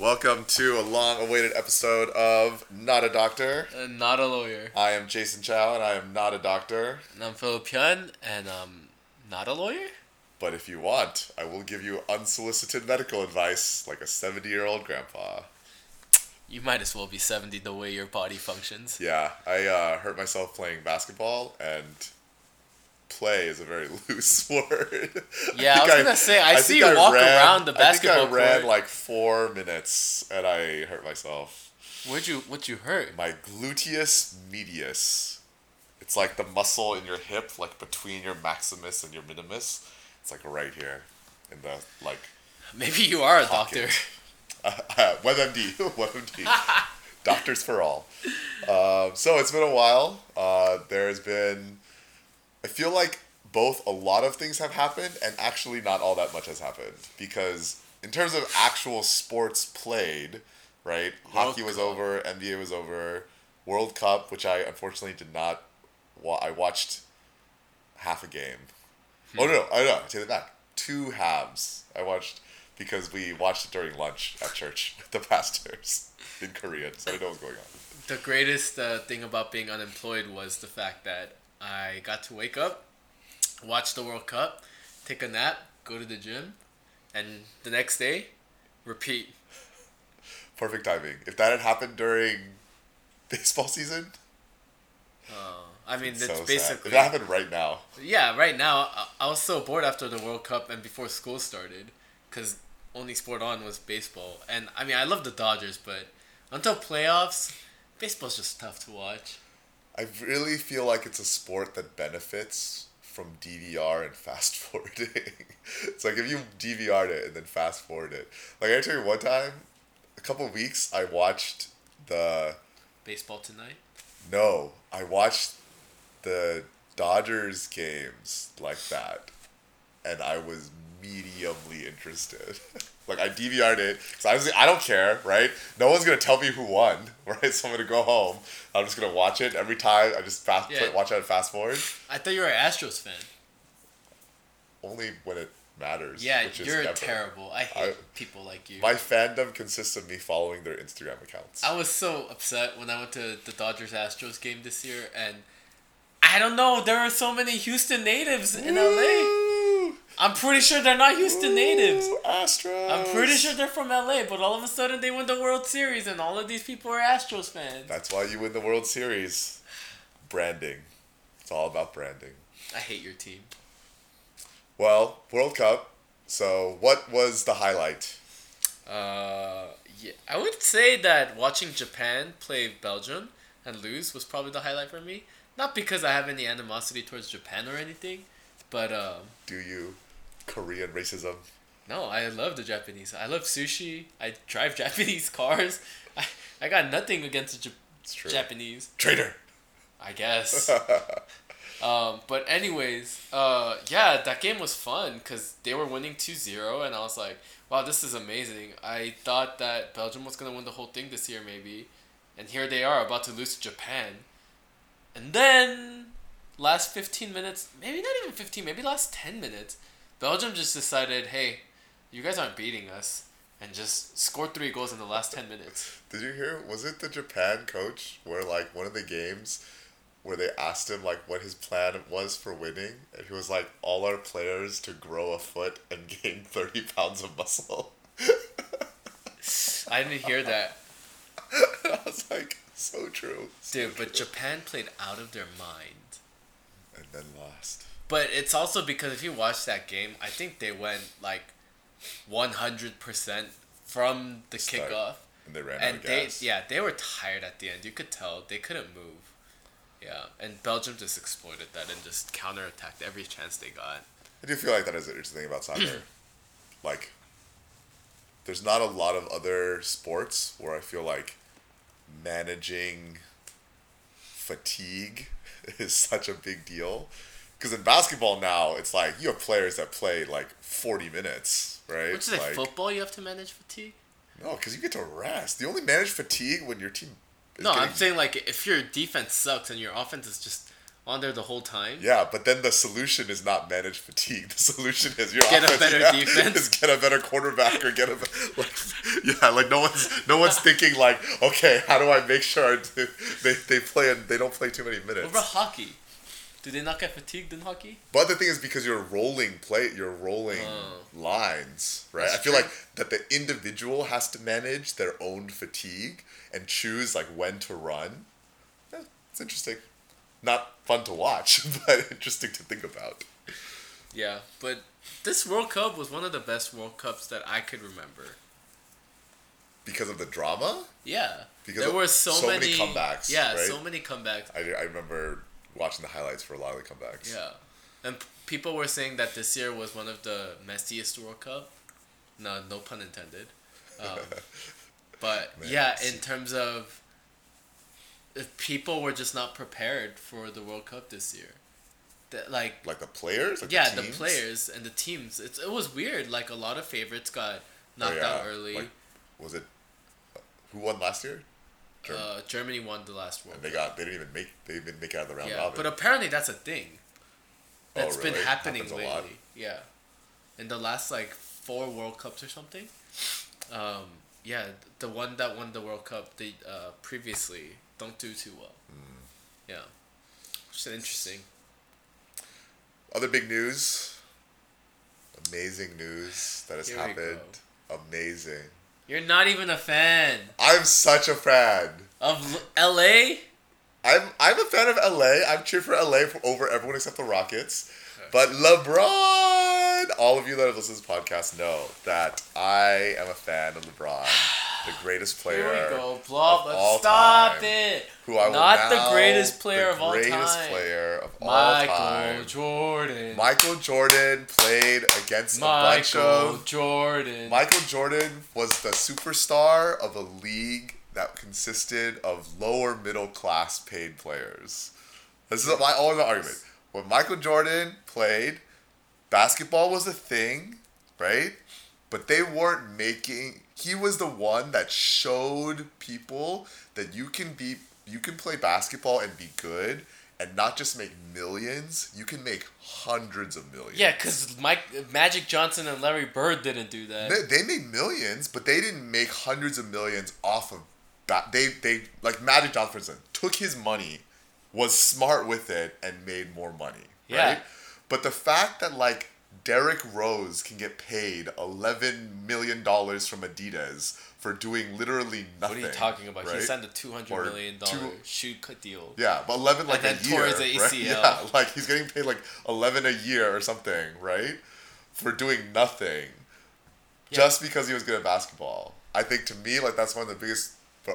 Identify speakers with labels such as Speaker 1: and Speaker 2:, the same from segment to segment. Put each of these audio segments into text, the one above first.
Speaker 1: Welcome to a long awaited episode of Not a Doctor.
Speaker 2: Uh, not a lawyer.
Speaker 1: I am Jason Chow and I am not a doctor,
Speaker 2: And I'm Philip Hyun, and I'm not a lawyer?
Speaker 1: but if you want, I will give you unsolicited medical advice like a 70 year old grandpa.
Speaker 2: You might as well be 70 the way your body functions.
Speaker 1: Yeah, I uh, hurt myself playing basketball and play is a very loose word.
Speaker 2: Yeah, I was gonna say, I see
Speaker 1: think
Speaker 2: you walk around the basketball
Speaker 1: I think I ran
Speaker 2: court.
Speaker 1: like four minutes and I hurt myself.
Speaker 2: Where'd you, What'd you hurt?
Speaker 1: My gluteus medius. It's like the muscle in your hip, like between your maximus and your minimus. It's like right here, in the like
Speaker 2: Maybe you are a
Speaker 1: Pocket.
Speaker 2: doctor.
Speaker 1: uh, WebMD, WebMD, doctors for all. Um, so it's been a while. Uh, there's been, I feel like both a lot of things have happened and actually not all that much has happened because in terms of actual sports played, right?
Speaker 2: World
Speaker 1: Hockey was
Speaker 2: Cup.
Speaker 1: over, NBA was over, World Cup, which I unfortunately did not. Wa- I watched half a game. Oh no, no, I know. I take it back. Two halves. I watched because we watched it during lunch at church with the pastors in Korean, so I know what's going on.
Speaker 2: The greatest uh, thing about being unemployed was the fact that I got to wake up, watch the World Cup, take a nap, go to the gym, and the next day, repeat.
Speaker 1: Perfect timing. If that had happened during baseball season,
Speaker 2: Uh, I mean, it's
Speaker 1: so sad.
Speaker 2: basically.
Speaker 1: If that happened right now,
Speaker 2: Yeah, right now I, I was so bored after the World Cup and before school started, because only sport on was baseball. And I mean, I love the Dodgers, but until playoffs, baseball's just tough to watch.
Speaker 1: I really feel like it's a sport that benefits from DVR and fast forwarding. it's like if you DVR'd it and then fast forward it. Like I tell you one time, a couple weeks, I watched the
Speaker 2: Baseball tonight.
Speaker 1: No, I watched the Dodgers games like that, and I was mediumly interested. like I DVR'd it because I was I don't care, right? No one's gonna tell me who won, right? So I'm gonna go home. I'm just gonna watch it every time. I just fast
Speaker 2: Yeah.
Speaker 1: watch it and fast forward.
Speaker 2: I thought you were an Astros fan.
Speaker 1: Only when it matters.
Speaker 2: Yeah,
Speaker 1: which
Speaker 2: you're
Speaker 1: never.
Speaker 2: terrible. I hate
Speaker 1: I-
Speaker 2: people like you.
Speaker 1: My fandom consists of me following their Instagram accounts.
Speaker 2: I was so upset when I went to the Dodgers Astros game this year, and I don't know. There are so many Houston natives in LA.
Speaker 1: Mm.
Speaker 2: I'm pretty sure they're not Houston natives.
Speaker 1: Woo, Astros.
Speaker 2: I'm pretty sure they're from LA, but all of a sudden they win the World Series, and all of these people are Astros fans.
Speaker 1: That's why you win the World Series. Branding. It's all about branding.
Speaker 2: I hate your team.
Speaker 1: Well, World Cup. So, what was the highlight?
Speaker 2: Uh, yeah, I would say that watching Japan play Belgium and lose was probably the highlight for me. Not because I have any animosity towards Japan or anything, but um,
Speaker 1: Do you Korean racism?
Speaker 2: no, I love the Japanese. I love sushi. I drive Japanese cars. I, I got nothing against the. Japanese.
Speaker 1: Traitor.
Speaker 2: I guess. Um, but anyways, uh, yeah, that game was fun because they were winning 2-0 and I was like, wow, this is amazing. I thought that Belgium was going to win the whole thing this year maybe. And here they are about to lose to Japan. And then last 15 minutes, maybe not even 15, maybe last 10 minutes, Belgium just decided, hey, you guys aren't beating us. And just scored three goals in the last 10 minutes.
Speaker 1: Did you hear? Was it the Japan coach where, like, one of the games where they asked him, like, what his plan was for winning? And he was like, all our players to grow a foot and gain 30 pounds of muscle.
Speaker 2: I didn't hear that.
Speaker 1: I was like, so true. so
Speaker 2: Dude, but
Speaker 1: true.
Speaker 2: Japan played out of their mind.
Speaker 1: And then lost.
Speaker 2: But it's also because if you watch that game, I think they went like 100% from the
Speaker 1: Start.
Speaker 2: kickoff.
Speaker 1: And they ran out of
Speaker 2: they,
Speaker 1: gas.
Speaker 2: yeah, they were tired at the end. You could tell. They couldn't move. Yeah. And Belgium just exploited that and just counterattacked every chance they got.
Speaker 1: I do feel like that is the interesting thing about soccer. like, there's not a lot of other sports where I feel like managing fatigue is such a big deal. Because in basketball now, it's like you have players that play like 40 minutes, right?
Speaker 2: Which is like
Speaker 1: like,
Speaker 2: football, you have to manage fatigue?
Speaker 1: No, because you get to rest. You only manage fatigue when your team. Is
Speaker 2: No, I'm saying like if your defense sucks and your offense is just on there the whole time.
Speaker 1: Yeah, but then the solution is not manage fatigue. The solution is your
Speaker 2: Get a better
Speaker 1: yeah,
Speaker 2: defense.
Speaker 1: Is get a better quarterback or get a like Yeah, like no one's no one's thinking like, okay, how do I make sure i they, they play and they don't play too many minutes?
Speaker 2: What about hockey? Do they not get fatigued in hockey?
Speaker 1: But the thing is, because you're rolling play, you're rolling
Speaker 2: Oh.
Speaker 1: lines, right?
Speaker 2: That's
Speaker 1: I feel
Speaker 2: true.
Speaker 1: like that the individual has to manage their own fatigue and choose like when to run. Eh, it's interesting. Not fun to watch, but interesting to think about.
Speaker 2: Yeah, but this World Cup was one of the best World Cups that I could remember.
Speaker 1: Because of the drama,
Speaker 2: Yeah,
Speaker 1: Because
Speaker 2: there were so,
Speaker 1: so many
Speaker 2: many,
Speaker 1: comebacks,
Speaker 2: Yeah,
Speaker 1: right?
Speaker 2: so many comebacks.
Speaker 1: I, I remember watching the highlights for a lot of the comebacks.
Speaker 2: Yeah, and p- people were saying that this year was one of the messiest World Cup. No, no pun intended. Um, but yeah, in terms of if people were just not prepared for the World Cup this year. That like
Speaker 1: Like the players, like
Speaker 2: yeah, the,
Speaker 1: teams?
Speaker 2: players and the teams. It's it was weird. Like a lot of favorites got knocked
Speaker 1: Oh, yeah,
Speaker 2: out early.
Speaker 1: like, Was it who won last year? Germany.
Speaker 2: uh, Germany won the last World
Speaker 1: and they
Speaker 2: Cup.
Speaker 1: got they didn't even make they didn't make it out of the round
Speaker 2: yeah,
Speaker 1: robin.
Speaker 2: but apparently that's a thing.
Speaker 1: Oh,
Speaker 2: That's been happening
Speaker 1: Happens a
Speaker 2: lately. Yeah, in the last like four World Cups or something. Um, yeah, the one that won the World Cup they uh, previously don't do too well.
Speaker 1: Hmm.
Speaker 2: Yeah, which is interesting.
Speaker 1: Other big news. Amazing news that has
Speaker 2: Here
Speaker 1: happened. Amazing.
Speaker 2: You're not even a fan
Speaker 1: I'm such a fan.
Speaker 2: of L- L.A.
Speaker 1: I'm I'm a fan of LA. I'm cheering for LA for, over everyone except the Rockets. But LeBron, all of you that have listened to this podcast know that I am a fan of LeBron, the greatest player.
Speaker 2: Here we go, blah
Speaker 1: of
Speaker 2: blah.
Speaker 1: all
Speaker 2: Stop
Speaker 1: time.
Speaker 2: it.
Speaker 1: Who I
Speaker 2: Not the greatest player
Speaker 1: the
Speaker 2: of all
Speaker 1: greatest
Speaker 2: time.
Speaker 1: player of all time. Michael.
Speaker 2: Jordan.
Speaker 1: Michael Jordan played against a bunch of.
Speaker 2: Michael Jordan.
Speaker 1: Michael Jordan was the superstar of a league that consisted of lower middle class paid players. This is my my argument. When Michael Jordan played, basketball was a thing, right? But they weren't making he was the one that showed people that you can be you can play basketball and be good and not just make millions, you can make hundreds of millions.
Speaker 2: Yeah, because Mike Magic Johnson and Larry Bird didn't do that.
Speaker 1: They, they made millions, but they didn't make hundreds of millions off of that. They they like Magic Johnson, took his money, was smart with it, and made more money.
Speaker 2: Yeah.
Speaker 1: Right? But the fact that like Derrick Rose can get paid eleven million dollars from Adidas for doing literally nothing.
Speaker 2: what are you talking about? He
Speaker 1: right?
Speaker 2: signed a two hundred million dollar shoe cut deal.
Speaker 1: Yeah, but eleven like
Speaker 2: then
Speaker 1: a year.
Speaker 2: tore his
Speaker 1: right? Yeah, like he's getting paid like eleven a year or something, right? For doing nothing,
Speaker 2: Yeah.
Speaker 1: just because he was good at basketball. I think to me, like that's one of the biggest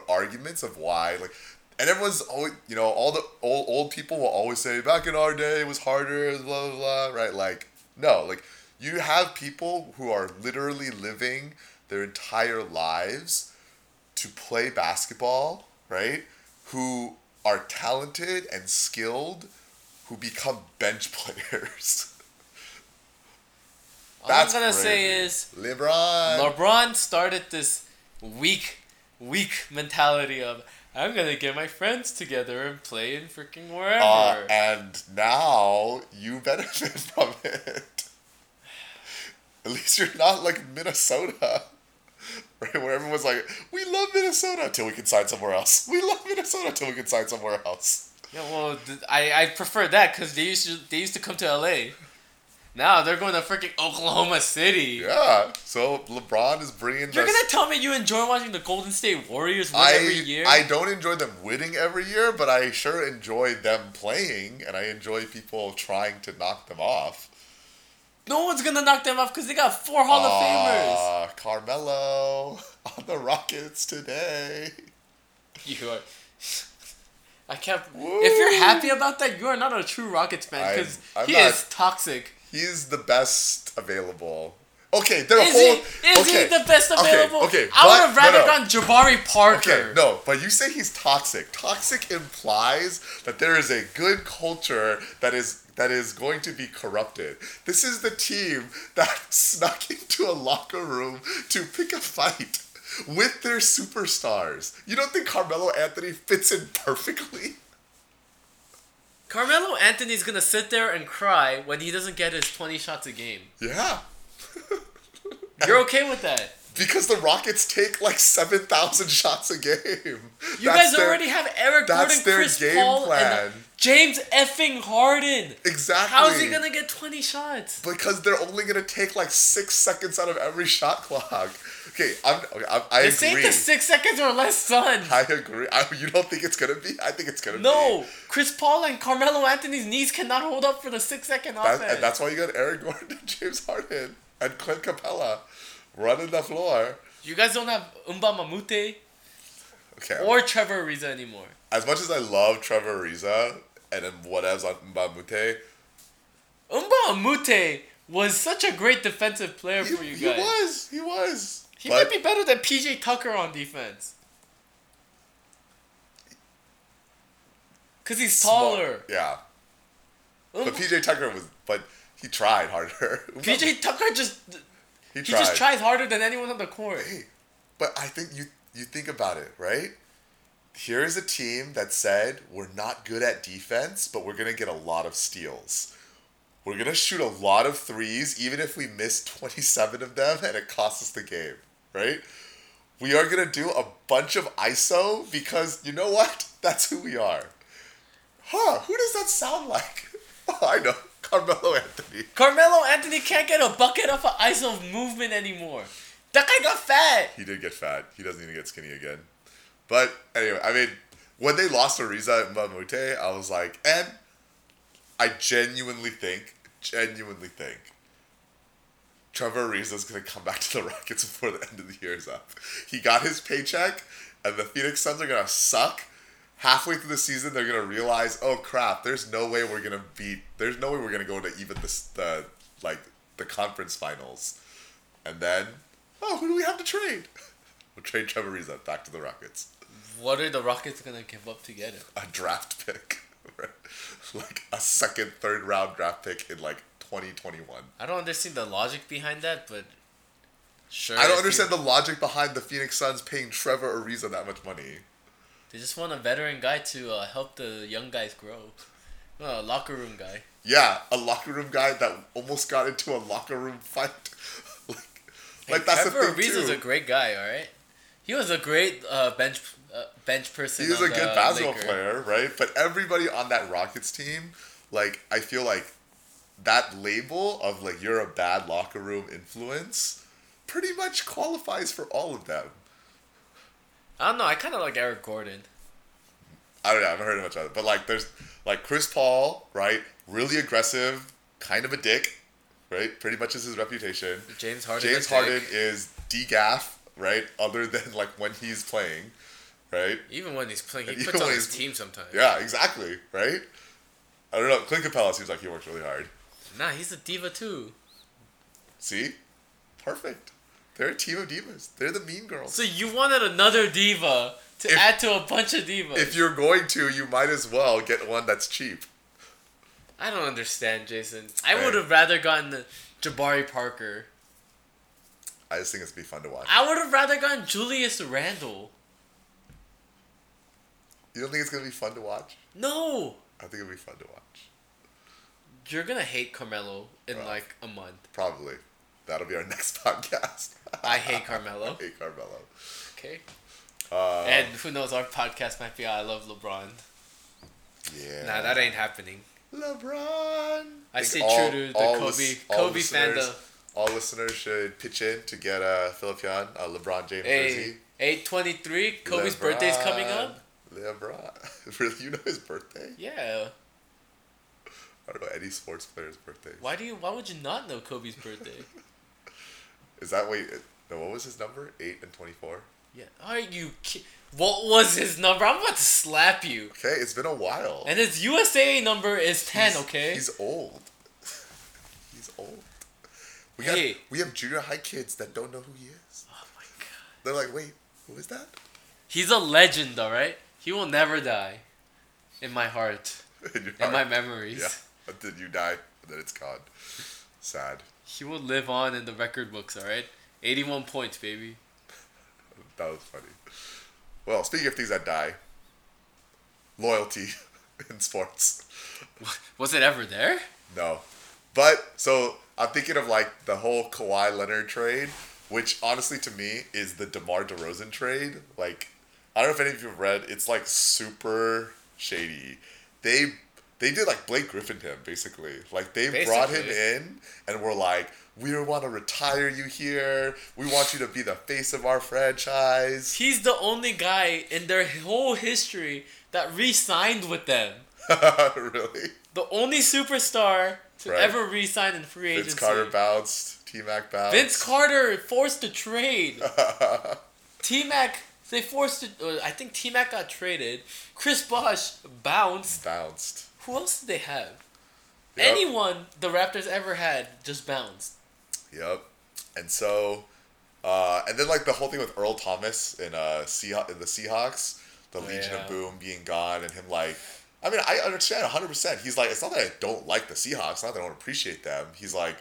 Speaker 1: arguments of why, like, and everyone's always, you know, all the old old people will always say, back in our day it was harder, blah blah blah, right? Like, no, like you have people who are literally living their entire lives to play basketball, right? Who are talented and skilled, who become bench players.
Speaker 2: All I'm gonna say is
Speaker 1: LeBron.
Speaker 2: LeBron started this weak, weak mentality of I'm gonna get my friends together and play in freaking wherever.
Speaker 1: Uh, and now you benefit from it. At least you're not like Minnesota, right? Where everyone's like, "We love Minnesota until we can sign somewhere else. We love Minnesota until we can sign somewhere else."
Speaker 2: yeah, well, I I prefer that because they used to they used to come to L.A. Now they're going to freaking Oklahoma City.
Speaker 1: Yeah. So LeBron is bringing.
Speaker 2: You're gonna tell me you enjoy watching the Golden State Warriors win
Speaker 1: I
Speaker 2: every year?
Speaker 1: I don't enjoy them winning every year, but I sure enjoy them playing, and I enjoy people trying to knock them off.
Speaker 2: No one's gonna knock them off because they got four Hall of Famers.
Speaker 1: Ah, Carmelo on the Rockets today.
Speaker 2: You are. I can't. If you're happy about that, you are not a true Rockets fan because he
Speaker 1: not-
Speaker 2: is toxic.
Speaker 1: He's the best available. Okay, their
Speaker 2: Is
Speaker 1: whole.
Speaker 2: he? Is
Speaker 1: okay,
Speaker 2: he the best available?
Speaker 1: Okay,
Speaker 2: I would have rather
Speaker 1: no, no.
Speaker 2: gone Jabari Parker.
Speaker 1: Okay, no, but you say he's toxic. Toxic implies that there is a good culture that is that is going to be corrupted. This is the team that snuck into a locker room to pick a fight with their superstars. You don't think Carmelo Anthony fits in perfectly?
Speaker 2: Carmelo Anthony's gonna sit there and cry when he doesn't get his 20 shots a game.
Speaker 1: Yeah.
Speaker 2: You're okay with that?
Speaker 1: Because the Rockets take like seven thousand shots a game.
Speaker 2: You
Speaker 1: That's
Speaker 2: guys
Speaker 1: their-
Speaker 2: already have Eric Gordon, Chris
Speaker 1: game
Speaker 2: Paul,
Speaker 1: plan.
Speaker 2: and James effing Harden.
Speaker 1: exactly.
Speaker 2: How is he gonna get twenty shots?
Speaker 1: Because they're only gonna take like six seconds out of every shot clock. Okay, I'm. Okay, I'm I
Speaker 2: This ain't
Speaker 1: agree.
Speaker 2: the six seconds or less, son.
Speaker 1: I agree. I, you don't think it's gonna be? I think it's gonna be.
Speaker 2: No, Chris Paul and Carmelo Anthony's knees cannot hold up for the six second
Speaker 1: That,
Speaker 2: offense.
Speaker 1: and that's why you got Eric Gordon, James Harden, and Clint Capela running the floor.
Speaker 2: you guys don't have Mbah a Moute
Speaker 1: Okay.
Speaker 2: or Trevor Ariza anymore.
Speaker 1: As much as I love Trevor Ariza and then whatevs on Mbah a Moute,
Speaker 2: Umba Mamute was such a great defensive player
Speaker 1: he,
Speaker 2: for you guys.
Speaker 1: he was. He was.
Speaker 2: He
Speaker 1: But-
Speaker 2: might be better than PJ Tucker on defense. Cause he's
Speaker 1: small-
Speaker 2: taller.
Speaker 1: Yeah.
Speaker 2: Um,
Speaker 1: But PJ Tucker was, but he tried harder.
Speaker 2: PJ Tucker just
Speaker 1: he,
Speaker 2: he
Speaker 1: tried.
Speaker 2: just tries harder than anyone on the court.
Speaker 1: Hey, but I think you you think about it, right? Here is a team that said we're not good at defense, but we're gonna get a lot of steals. We're gonna shoot a lot of threes, even if we miss twenty seven of them and it costs us the game, right? We are gonna do a bunch of ISO because you know what? That's who we are. Huh? Who does that sound like? Oh, I know, Carmelo Anthony.
Speaker 2: Carmelo Anthony can't get a bucket off of ISO movement anymore. That guy got fat.
Speaker 1: He did get fat. He doesn't need to get skinny again. But anyway, I mean, when they lost to Riza and Mamute, I was like, and I genuinely think, genuinely think, Trevor Ariza's gonna come back to the Rockets before the end of the year is up. He got his paycheck, and the Phoenix Suns are gonna suck. Halfway through the season, they're gonna realize, oh crap, there's no way we're gonna beat. There's no way we're gonna go to even the the like the conference finals, and then, oh, who do we have to trade? We'll trade Trevor Ariza back to the Rockets.
Speaker 2: What are the Rockets gonna give up to get him?
Speaker 1: A draft pick, like a second, third round draft pick in like 2021.
Speaker 2: I don't understand the logic behind that, but sure.
Speaker 1: I don't understand
Speaker 2: you-
Speaker 1: the logic behind the Phoenix Suns paying Trevor Ariza that much money.
Speaker 2: They just want a veteran guy to uh, help the young guys grow. A locker room guy.
Speaker 1: Yeah, a locker room guy that almost got into a locker room fight. like, like that's
Speaker 2: Trevor
Speaker 1: the thing
Speaker 2: Ariza's
Speaker 1: too.
Speaker 2: a great guy. All right, he was a great uh, bench uh, bench person.
Speaker 1: He was
Speaker 2: on
Speaker 1: a good basketball
Speaker 2: Laker.
Speaker 1: player, right? But everybody on that Rockets team, like, I feel like that label of like you're a bad locker room influence pretty much qualifies for all of them.
Speaker 2: I don't know. I kind of like Eric Gordon.
Speaker 1: I don't know. I haven't heard much of it, but like, there's like Chris Paul, right? Really aggressive, kind of a dick, right? Pretty much is his reputation.
Speaker 2: James Harden.
Speaker 1: James
Speaker 2: a dick.
Speaker 1: Harden is degaff, right? Other than like when he's playing, right?
Speaker 2: Even when he's playing, he puts on his team sometimes.
Speaker 1: Yeah, exactly, right? I don't know. Clint Capela seems like he works really hard.
Speaker 2: Nah, he's a diva too.
Speaker 1: See, perfect. They're a team of divas. They're the mean girls.
Speaker 2: So you wanted another diva to
Speaker 1: If-
Speaker 2: add to a bunch of divas.
Speaker 1: If you're going to, you might as well get one that's cheap.
Speaker 2: I don't understand, Jason. I
Speaker 1: Right.
Speaker 2: would have rather gotten the Jabari Parker.
Speaker 1: I just think it's be fun to watch.
Speaker 2: I would have rather gotten Julius Randle.
Speaker 1: You don't think it's gonna be fun to watch?
Speaker 2: No,
Speaker 1: I think it'll be fun to watch.
Speaker 2: you're gonna hate Carmelo in like a month.
Speaker 1: Probably. That'll be our next podcast.
Speaker 2: I hate Carmelo.
Speaker 1: I hate Carmelo.
Speaker 2: Okay.
Speaker 1: Uh,
Speaker 2: and who knows? Our podcast might be I love LeBron.
Speaker 1: yeah.
Speaker 2: Nah, that ain't happening.
Speaker 1: LeBron.
Speaker 2: I
Speaker 1: think
Speaker 2: stay
Speaker 1: all-
Speaker 2: true to the Kobe
Speaker 1: lis- all
Speaker 2: Kobe
Speaker 1: listeners-
Speaker 2: fandom.
Speaker 1: All listeners should pitch in to get uh, Philip Hyun a LeBron James
Speaker 2: Hey,
Speaker 1: jersey.
Speaker 2: eight twenty three. Kobe's birthday's coming up.
Speaker 1: LeBron. really, you know his birthday?
Speaker 2: Yeah.
Speaker 1: I don't know any sports player's birthday.
Speaker 2: Why do you? Why would you not know Kobe's birthday?
Speaker 1: Is that wait? No, what was his number? Eight and twenty-four.
Speaker 2: yeah. Are you? Ki- what was his number? I'm about to slap you.
Speaker 1: Okay, it's been a while.
Speaker 2: And his USA number is ten.
Speaker 1: He's-
Speaker 2: okay.
Speaker 1: He's old. He's old. We
Speaker 2: Hey.
Speaker 1: have we have junior high kids that don't know who he is.
Speaker 2: oh my god.
Speaker 1: They're like, wait, who is that?
Speaker 2: He's a legend, all right. He will never die. In my heart,
Speaker 1: In,
Speaker 2: in my memories,
Speaker 1: Yeah. But then you die, and then it's gone. Sad.
Speaker 2: he will live on in the record books. All right. Eighty-one points, baby.
Speaker 1: That was funny. Well, speaking of things that die, loyalty in sports.
Speaker 2: Was it ever there?
Speaker 1: No. But so I'm thinking of like the whole Kawhi Leonard trade. which honestly to me is the DeMar DeRozan trade. Like, I don't know if any of you have read. It's like super shady. They they did like Blake Griffin to him basically. Like they brought him in and were like, we want to retire you here. We want you to be the face of our franchise.
Speaker 2: He's the only guy in their whole history that re-signed with them.
Speaker 1: really?
Speaker 2: The only superstar to
Speaker 1: Right.
Speaker 2: ever re-sign in free agency.
Speaker 1: Vince Carter bounced. T Mac bounced.
Speaker 2: Vince Carter forced a trade. T Mac, they forced it. Uh, I think T Mac got traded. Chris Bosh bounced.
Speaker 1: bounced.
Speaker 2: Who else did they have?
Speaker 1: Yep.
Speaker 2: Anyone the Raptors ever had just bounced.
Speaker 1: Yep. And so, uh, and then like the whole thing with Earl Thomas in uh Seah- in the Seahawks, the
Speaker 2: Oh,
Speaker 1: Legion
Speaker 2: yeah.
Speaker 1: of Boom being gone, and him like, I mean, I understand hundred percent. He's like, it's not that I don't like the Seahawks, not that I don't appreciate them. He's like,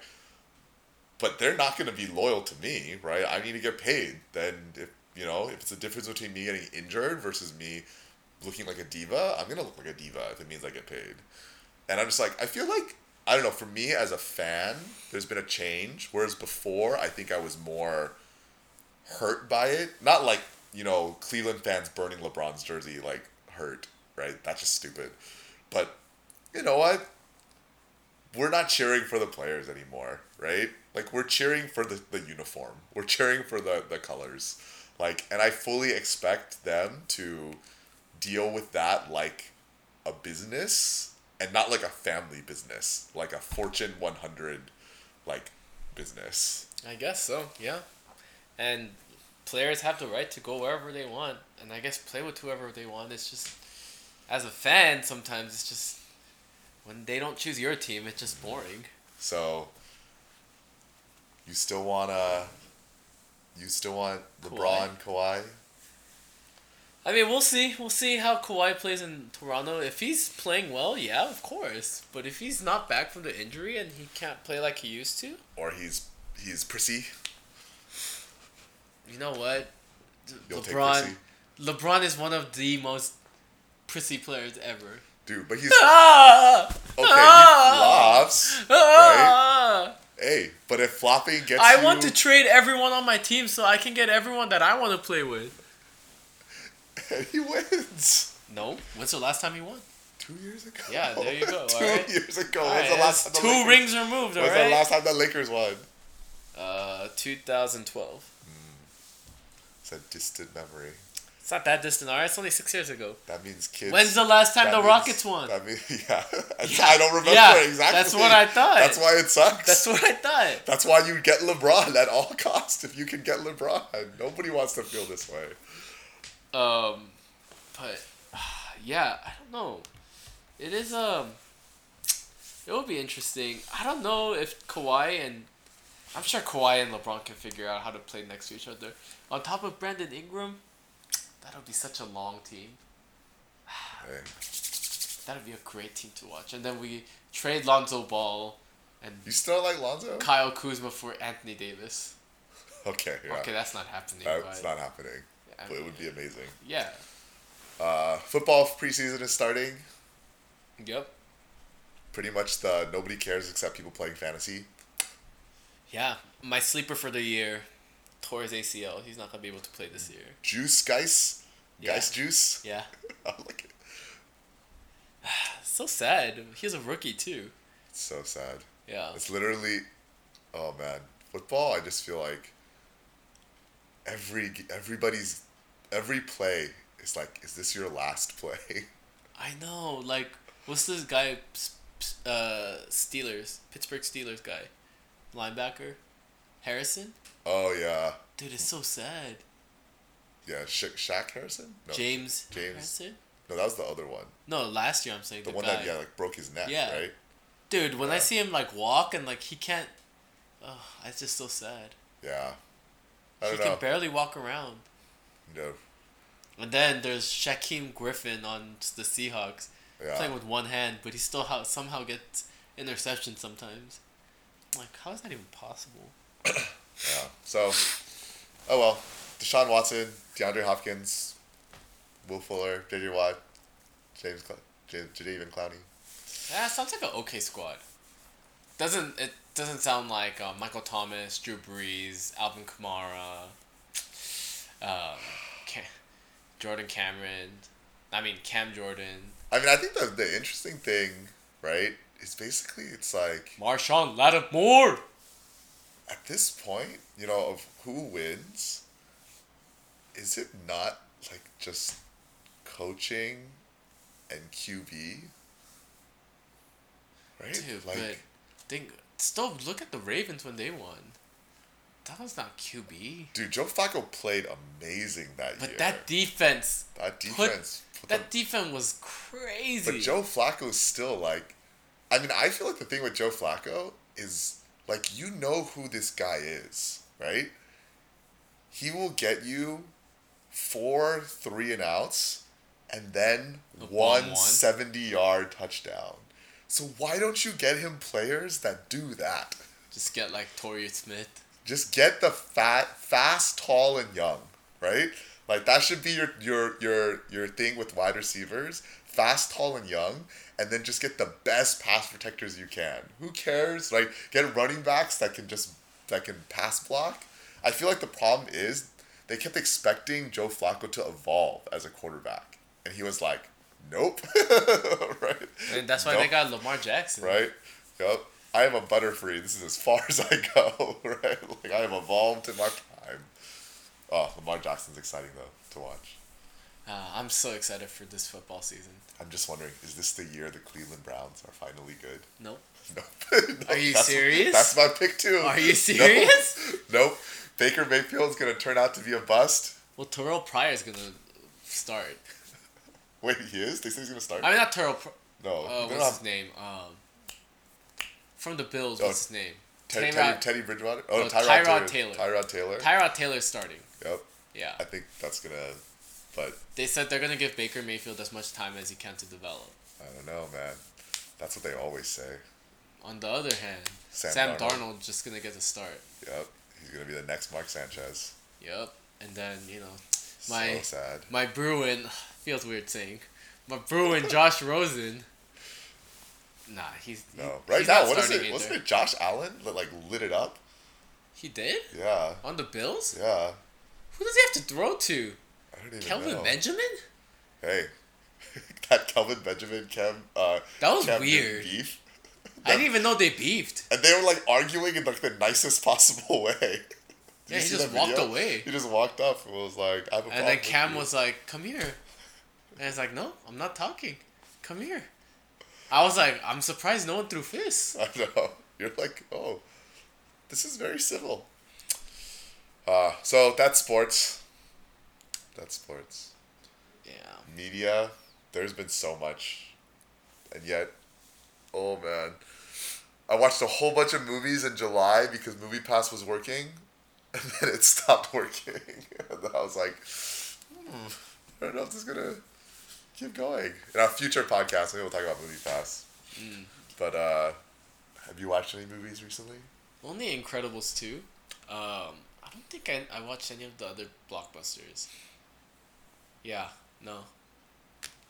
Speaker 1: but they're not going to be loyal to me, right? I need to get paid. Then if you know, if it's a difference between me getting injured versus me looking like a diva, I'm gonna look like a diva if it means I get paid. And I'm just like, I feel like I don't know. For me as a fan, there's been a change. Whereas before, I think I was more hurt by it. Not like you know Cleveland fans burning LeBron's jersey, like hurt, right? That's just stupid. But you know what? We're not cheering for the players anymore, right? Like we're cheering for the, the uniform. We're cheering for the, the colors. Like and I fully expect them to deal with that like a business and not like a family business, like a Fortune 100 like business.
Speaker 2: I guess so. Yeah. And players have the right to go wherever they want, and I guess play with whoever they want. It's just, as a fan, sometimes it's just when they don't choose your team, it's just boring.
Speaker 1: So you still wanna you still want LeBron, Kawhi?
Speaker 2: I mean, we'll see. We'll see how Kawhi plays in Toronto. If he's playing well, yeah, of course. But if he's not back from the injury and he can't play like he used to,
Speaker 1: Or he's he's prissy.
Speaker 2: you know what?
Speaker 1: You'll
Speaker 2: LeBron. LeBron is one of the most prissy players ever.
Speaker 1: Dude, but he's
Speaker 2: Ah!
Speaker 1: okay, he
Speaker 2: Ah!
Speaker 1: flops.
Speaker 2: Ah!
Speaker 1: Hey, but if flopping gets
Speaker 2: I
Speaker 1: you,
Speaker 2: want to trade everyone on my team so I can get everyone that I want to play with.
Speaker 1: and he wins.
Speaker 2: No. When's the last time he won?
Speaker 1: Two years ago.
Speaker 2: Yeah, there you go,
Speaker 1: Two
Speaker 2: alright.
Speaker 1: years ago.
Speaker 2: Alright,
Speaker 1: When's the last time the
Speaker 2: two
Speaker 1: Lakers-
Speaker 2: rings removed,
Speaker 1: When's the last time the Lakers won?
Speaker 2: Uh, 2012.
Speaker 1: It's a distant memory.
Speaker 2: It's not that distant, alright? It's only six years ago.
Speaker 1: That means kids.
Speaker 2: When's the last time the
Speaker 1: means-
Speaker 2: Rockets won?
Speaker 1: That means, yeah.
Speaker 2: Yeah.
Speaker 1: I don't remember
Speaker 2: Yeah,
Speaker 1: exactly.
Speaker 2: that's what I thought.
Speaker 1: That's why it sucks.
Speaker 2: That's what I thought.
Speaker 1: That's why you get LeBron at all costs. If you can get LeBron, nobody wants to feel this way.
Speaker 2: Um, but yeah, I don't know. It is um, it will be interesting. I don't know if Kawhi and I'm sure Kawhi and LeBron can figure out how to play next to each other. On top of Brandon Ingram, that'll be such a long team.
Speaker 1: Hey,
Speaker 2: That'll be a great team to watch. And then we trade Lonzo Ball and
Speaker 1: you still like Lonzo?
Speaker 2: Kyle Kuzma for Anthony Davis.
Speaker 1: Okay, yeah.
Speaker 2: Okay, that's not happening.
Speaker 1: That's
Speaker 2: but,
Speaker 1: not happening,
Speaker 2: I
Speaker 1: but it would be amazing.
Speaker 2: yeah.
Speaker 1: Uh, football preseason is starting.
Speaker 2: Yep.
Speaker 1: Pretty much the nobody cares except people playing fantasy.
Speaker 2: Yeah, my sleeper for the year, tore his ACL. He's not gonna be able to play this year.
Speaker 1: Juice, Guice,
Speaker 2: Yeah.
Speaker 1: Guice Juice.
Speaker 2: Yeah,
Speaker 1: I like it.
Speaker 2: so sad. He's a rookie too.
Speaker 1: It's so sad.
Speaker 2: Yeah,
Speaker 1: It's literally, oh man, football. I just feel like every everybody's every play is like, is this your last play?
Speaker 2: I know. Like, what's this guy? Uh, Steelers, Pittsburgh Steelers guy, linebacker, Harrison.
Speaker 1: Oh yeah,
Speaker 2: Dude, it's so sad.
Speaker 1: yeah. Sha- Shaq Harrison? No,
Speaker 2: James,
Speaker 1: James.
Speaker 2: Harrison.
Speaker 1: no, that was the other one.
Speaker 2: No, last year I'm saying
Speaker 1: The,
Speaker 2: the,
Speaker 1: one
Speaker 2: guy.
Speaker 1: that yeah, like broke his neck,
Speaker 2: Yeah.
Speaker 1: right?
Speaker 2: Dude, when I see him like walk and like he can't, oh, it's just so sad.
Speaker 1: Yeah. I
Speaker 2: He
Speaker 1: know.
Speaker 2: can barely walk around.
Speaker 1: no.
Speaker 2: And then there's Shaquem Griffin on the Seahawks
Speaker 1: Yeah.
Speaker 2: playing with one hand, but he still ha- somehow gets interceptions sometimes. I'm like, how is that even possible?
Speaker 1: Yeah. So, oh well. Deshaun Watson, DeAndre Hopkins, Will Fuller, J.J. Watt, James, Cl- J- Jadeveon Clowney.
Speaker 2: Yeah, sounds like an okay squad. doesn't it doesn't sound like uh, Michael Thomas, Drew Brees, Alvin Kamara, um, Cam- Jordan Cameron. I mean Cam Jordan,
Speaker 1: I mean, I think the the interesting thing, right, is basically it's like
Speaker 2: Marshon Lattimore.
Speaker 1: At this point, you know, of who wins, is it not like just coaching and QB? Right?
Speaker 2: Dude,
Speaker 1: like
Speaker 2: but think still look at the Ravens when they won. That was not QB.
Speaker 1: dude, Joe Flacco played amazing that
Speaker 2: But
Speaker 1: year.
Speaker 2: But that defense,
Speaker 1: that defense put
Speaker 2: that
Speaker 1: them-
Speaker 2: defense was crazy.
Speaker 1: But Joe Flacco is still like, I mean, I feel like the thing with Joe Flacco is like you know who this guy is, right? He will get you four three and outs, and then one. 70 yard touchdown. So why don't you get him players that do that?
Speaker 2: Just get like Torrey Smith.
Speaker 1: Just get the fat, fast, tall, and young, right? Like that should be your your your your thing with wide receivers, fast, tall, and young, and then just get the best pass protectors you can. Who cares? Like get running backs that can just that can pass block. I feel like the problem is they kept expecting Joe Flacco to evolve as a quarterback, and he was like, "Nope." right.
Speaker 2: And that's why
Speaker 1: Nope
Speaker 2: they got Lamar Jackson.
Speaker 1: right? Yep. I am a butterfree. This is as far as I go, right? Like I have evolved in my prime. Oh, Lamar Jackson's exciting though to watch.
Speaker 2: Uh, I'm so excited for this football season.
Speaker 1: I'm just wondering, is this the year the Cleveland Browns are finally good?
Speaker 2: Nope.
Speaker 1: Nope. No,
Speaker 2: Are you
Speaker 1: that's-
Speaker 2: serious?
Speaker 1: That's my pick too.
Speaker 2: Are you serious?
Speaker 1: Nope. Baker Mayfield's gonna turn out to be a bust.
Speaker 2: Well, Terrelle Pryor's gonna start.
Speaker 1: Wait, he is? They say he's gonna start?
Speaker 2: I mean, not Terrell.
Speaker 1: No.
Speaker 2: uh, what's
Speaker 1: don't
Speaker 2: his name? Um, from the Bills.
Speaker 1: Oh,
Speaker 2: What's his name?
Speaker 1: Teddy,
Speaker 2: Tyrod-
Speaker 1: Teddy, Teddy Bridgewater? Oh,
Speaker 2: No,
Speaker 1: Tyrod,
Speaker 2: Tyrod
Speaker 1: Taylor.
Speaker 2: Taylor.
Speaker 1: Tyrod Taylor.
Speaker 2: Tyrod Taylor's starting.
Speaker 1: yep.
Speaker 2: Yeah.
Speaker 1: I think that's gonna, but
Speaker 2: They said they're gonna give Baker Mayfield as much time as he can to develop.
Speaker 1: I don't know, man. That's what they always say.
Speaker 2: On the other hand,
Speaker 1: Sam
Speaker 2: Sam,
Speaker 1: Darnold.
Speaker 2: Darnold. just gonna get the start.
Speaker 1: Yep. He's gonna be the next Mark Sanchez.
Speaker 2: Yep. And then you know, My-
Speaker 1: so sad.
Speaker 2: my Bruin feels weird saying, my Bruin Josh Rosen. Nah, he's he-
Speaker 1: No. Right
Speaker 2: he's
Speaker 1: now, what is it? Wasn't it Josh Allen that like lit it up?
Speaker 2: He did
Speaker 1: Yeah.
Speaker 2: on the Bills.
Speaker 1: Yeah.
Speaker 2: Who does he have to throw to? Kelvin
Speaker 1: know.
Speaker 2: Benjamin.
Speaker 1: Hey. that Kelvin Benjamin Cam uh
Speaker 2: That was
Speaker 1: Cam
Speaker 2: weird.
Speaker 1: beef.
Speaker 2: I didn't even know they beefed.
Speaker 1: And they were like arguing in like the nicest possible way.
Speaker 2: Yeah, he just
Speaker 1: that
Speaker 2: walked
Speaker 1: video?
Speaker 2: away.
Speaker 1: He just walked up and was like, I have a
Speaker 2: And then Cam was like, "Come here," and it's like, "No, I'm not talking. Come here." I was like, "I'm surprised no one threw fists."
Speaker 1: I know. You're like, oh, this is very civil. Uh, so that's sports. That's sports.
Speaker 2: Yeah.
Speaker 1: Media, there's been so much. And yet, oh man. I watched a whole bunch of movies in July because Movie Pass was working, and then it stopped working. and I was like, hmm, I don't know if this is gonna keep going. In our future podcast, maybe we'll talk about Movie Pass.
Speaker 2: Mm.
Speaker 1: But uh, have you watched any movies recently?
Speaker 2: Only Incredibles two. Um, I don't think I, I watched any of the other blockbusters. Yeah, no.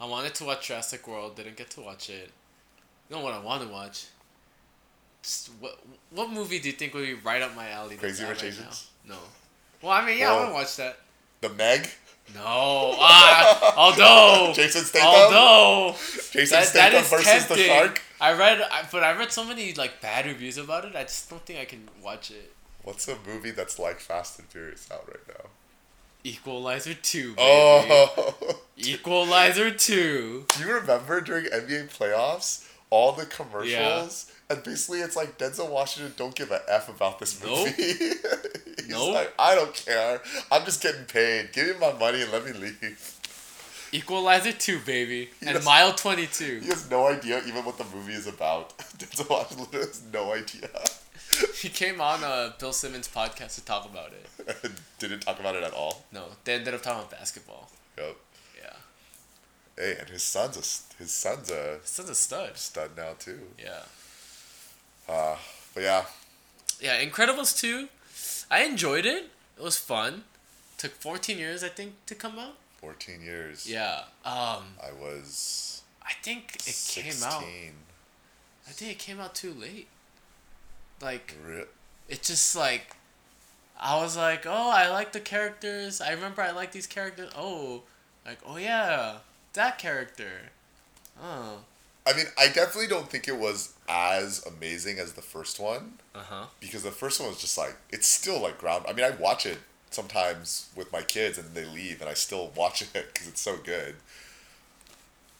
Speaker 2: I wanted to watch Jurassic World, didn't get to watch it. You know what I want to watch? Just what what movie do you think would be right up my alley?
Speaker 1: Crazy Rich
Speaker 2: right
Speaker 1: Asians?
Speaker 2: now? No. Well, I mean, yeah, I want to watch that.
Speaker 1: The Meg,
Speaker 2: No. Ah, although.
Speaker 1: Jason Statham,
Speaker 2: Although
Speaker 1: Jason
Speaker 2: that, that
Speaker 1: Statham
Speaker 2: is
Speaker 1: versus
Speaker 2: tempting.
Speaker 1: the shark.
Speaker 2: I read, I, but I read so many like bad reviews about it. I just don't think I can watch it.
Speaker 1: What's a movie that's like Fast and Furious out right now?
Speaker 2: Equalizer two, baby.
Speaker 1: Oh,
Speaker 2: Equalizer two.
Speaker 1: do you remember during NBA playoffs all the commercials? And basically, it's like Denzel Washington don't give a f about this
Speaker 2: Nope.
Speaker 1: movie. He's
Speaker 2: Nope.
Speaker 1: like, I don't care. I'm just getting paid. Give me my money and let me leave.
Speaker 2: Equalizer two, baby, and
Speaker 1: Yes.
Speaker 2: Mile twenty two.
Speaker 1: He has no idea even what the movie is about. Denzel Washington has no idea.
Speaker 2: He came on uh, Bill Simmons' podcast to talk about it.
Speaker 1: didn't talk about it at all.
Speaker 2: No, they ended up talking about basketball.
Speaker 1: Yep.
Speaker 2: Yeah,
Speaker 1: Hey, and his son's a his son's a
Speaker 2: his son's a stud.
Speaker 1: stud now too.
Speaker 2: Yeah,
Speaker 1: Uh, but yeah,
Speaker 2: yeah. Incredibles two, I enjoyed it. It was fun. Took fourteen years, I think, to come out.
Speaker 1: fourteen years.
Speaker 2: Yeah. Um,
Speaker 1: I was
Speaker 2: I think it
Speaker 1: sixteen.
Speaker 2: came out. I think it came out too late. Like
Speaker 1: Re-
Speaker 2: it just like I was like, oh, I like the characters. I remember I like these characters. Oh, like oh yeah, that character. Oh.
Speaker 1: I mean, I definitely don't think it was as amazing as the first one
Speaker 2: Uh huh.
Speaker 1: because the first one was just like it's still like ground. I mean, I watch it sometimes with my kids and they leave, and I still watch it because it's so good.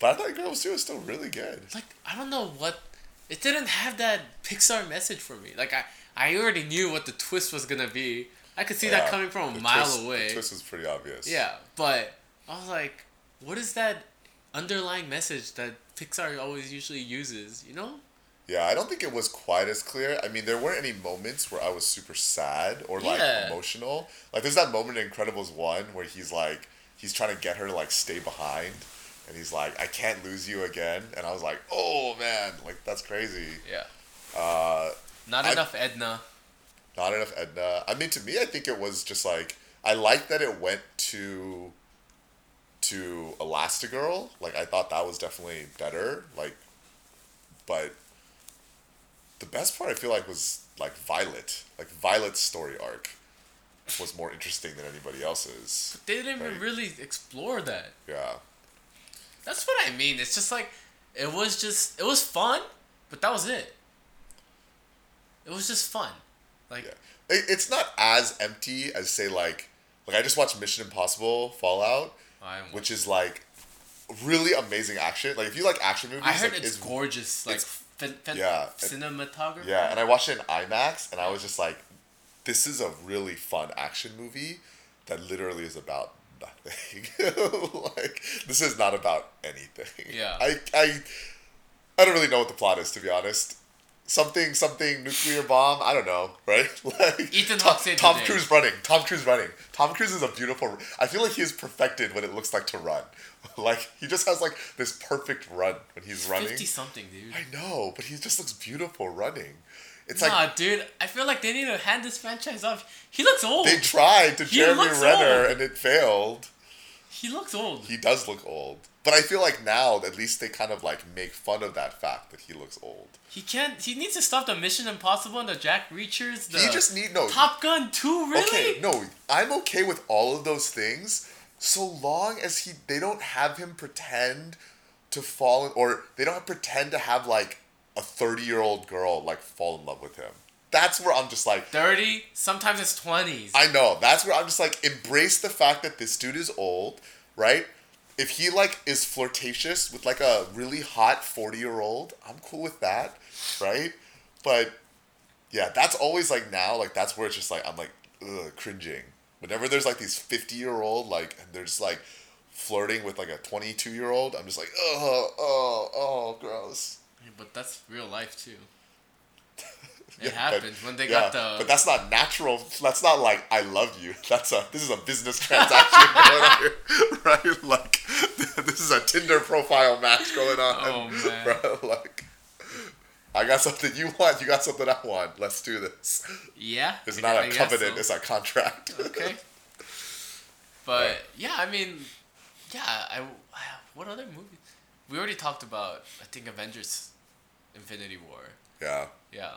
Speaker 1: But I thought Girls Two was still really good.
Speaker 2: Like I don't know what. It didn't have that Pixar message for me. Like I, I already knew what the twist was gonna be. I could see that coming from a mile
Speaker 1: twist-
Speaker 2: away.
Speaker 1: The twist was pretty obvious.
Speaker 2: Yeah, but I was like, what is that underlying message that Pixar always usually uses? You know?
Speaker 1: Yeah, I don't think it was quite as clear. I mean, there weren't any moments where I was super sad or like
Speaker 2: Yeah.
Speaker 1: emotional. Like, there's that moment in Incredibles 1 where he's like, he's trying to get her to like stay behind. And he's like, I can't lose you again. And I was like, oh man, like, that's crazy.
Speaker 2: Yeah.
Speaker 1: Uh,
Speaker 2: Not
Speaker 1: I-
Speaker 2: enough Edna.
Speaker 1: not enough Edna. I mean, to me, I think it was just like, I like that it went to to Elastigirl. Like, I thought that was definitely better. Like, but the best part I feel like was like Violet. Like Violet's story arc was more interesting than anybody else's.
Speaker 2: They didn't even really explore that.
Speaker 1: Yeah.
Speaker 2: That's what I mean. It's just like it was just it was fun, but that was it. It was just fun. Like
Speaker 1: Yeah. It, it's not as empty as say like like I just watched Mission Impossible Fallout,
Speaker 2: I,
Speaker 1: which is like really amazing action. Like if you like action movies,
Speaker 2: I heard
Speaker 1: like,
Speaker 2: it's, gorgeous. Like
Speaker 1: it's-
Speaker 2: fin- fin-
Speaker 1: yeah,
Speaker 2: cinematography.
Speaker 1: Yeah, and I watched it in IMAX, and I was just like, this is a really fun action movie that literally is about nothing. like, this is not about anything.
Speaker 2: Yeah.
Speaker 1: I, I, I don't really know what the plot is, to be honest. Something, something, nuclear bomb. I don't know, right? Like
Speaker 2: Ethan
Speaker 1: Tom, Tom. Cruise running. Tom Cruise running. Tom Cruise is a beautiful. I feel like he's perfected what it looks like to run. like he just has like this perfect run when he's running.
Speaker 2: Fifty something, dude.
Speaker 1: I know, but he just looks beautiful running. It's
Speaker 2: nah,
Speaker 1: like
Speaker 2: dude. I feel like they need to hand this franchise off. He looks old.
Speaker 1: they tried to
Speaker 2: He
Speaker 1: Jeremy Renner
Speaker 2: old.
Speaker 1: and it failed.
Speaker 2: he looks old.
Speaker 1: He does look old. But I feel like now at least they kind of like make fun of that fact that he looks old.
Speaker 2: He can't. He needs to stop the Mission Impossible and the Jack Reachers. The
Speaker 1: he just need no
Speaker 2: Top Gun two. Really?
Speaker 1: Okay, no, I'm okay with all of those things so long as he they don't have him pretend to fall in or they don't pretend to have like a 30-year-old girl like fall in love with him. That's where I'm just like
Speaker 2: Thirty. Sometimes it's twenties.
Speaker 1: I know. That's where I'm just like embrace the fact that this dude is old, right? If he like is flirtatious with like a really hot 40 year old, I'm cool with that, right? But yeah, that's always like now, like that's where it's just like I'm like ugh, cringing. Whenever there's like these 50 year old like and they're just like flirting with like a 22 year old, I'm just like oh oh oh gross.
Speaker 2: Yeah, but that's real life too.
Speaker 1: Yeah,
Speaker 2: It
Speaker 1: but-
Speaker 2: happens when they
Speaker 1: yeah,
Speaker 2: got the.
Speaker 1: But that's not natural. That's not like I love you. That's a this is a business transaction going on here, right? Like this is a Tinder profile match going on.
Speaker 2: Oh, man.
Speaker 1: Right? Like I got something you want. You got something I want. Let's do this.
Speaker 2: yeah.
Speaker 1: It's not
Speaker 2: I
Speaker 1: a covenant.
Speaker 2: so.
Speaker 1: It's a contract.
Speaker 2: okay. But yeah, I mean, yeah. I what other movies? We already talked about. I think Avengers, Infinity War.
Speaker 1: yeah.
Speaker 2: Yeah.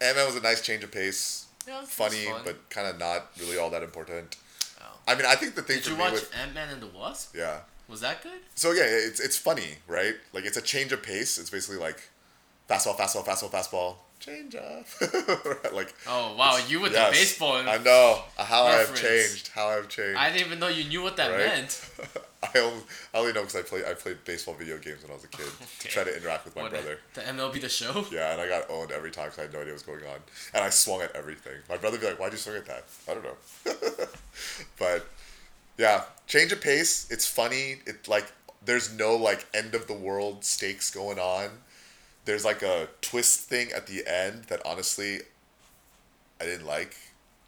Speaker 1: Ant Man was a nice change of pace.
Speaker 2: Yeah.
Speaker 1: Funny,
Speaker 2: fun.
Speaker 1: but kind of not really all that important.
Speaker 2: Oh.
Speaker 1: I mean, I think the thing
Speaker 2: Did you watch
Speaker 1: with
Speaker 2: Ant Man and the Wasp?
Speaker 1: yeah.
Speaker 2: Was that good?
Speaker 1: So yeah, it's it's funny, right? Like it's a change of pace. It's basically like fastball, fastball, fastball, fastball, change up. like
Speaker 2: Oh wow, you with
Speaker 1: yes,
Speaker 2: the baseball.
Speaker 1: I know how I have changed. How I've changed.
Speaker 2: I didn't even know you knew what that
Speaker 1: Right?
Speaker 2: meant.
Speaker 1: I only, I only know because I played I played baseball video games when I was a kid to try to interact with my
Speaker 2: What,
Speaker 1: brother.
Speaker 2: The MLB the show.
Speaker 1: Yeah, and I got owned every time because I had no idea what was going on, and I swung at everything. My brother would be like, "Why'd you swing at that?" I don't know, but yeah, change of pace. It's funny. It like there's no like end of the world stakes going on. There's like a twist thing at the end that honestly I didn't like,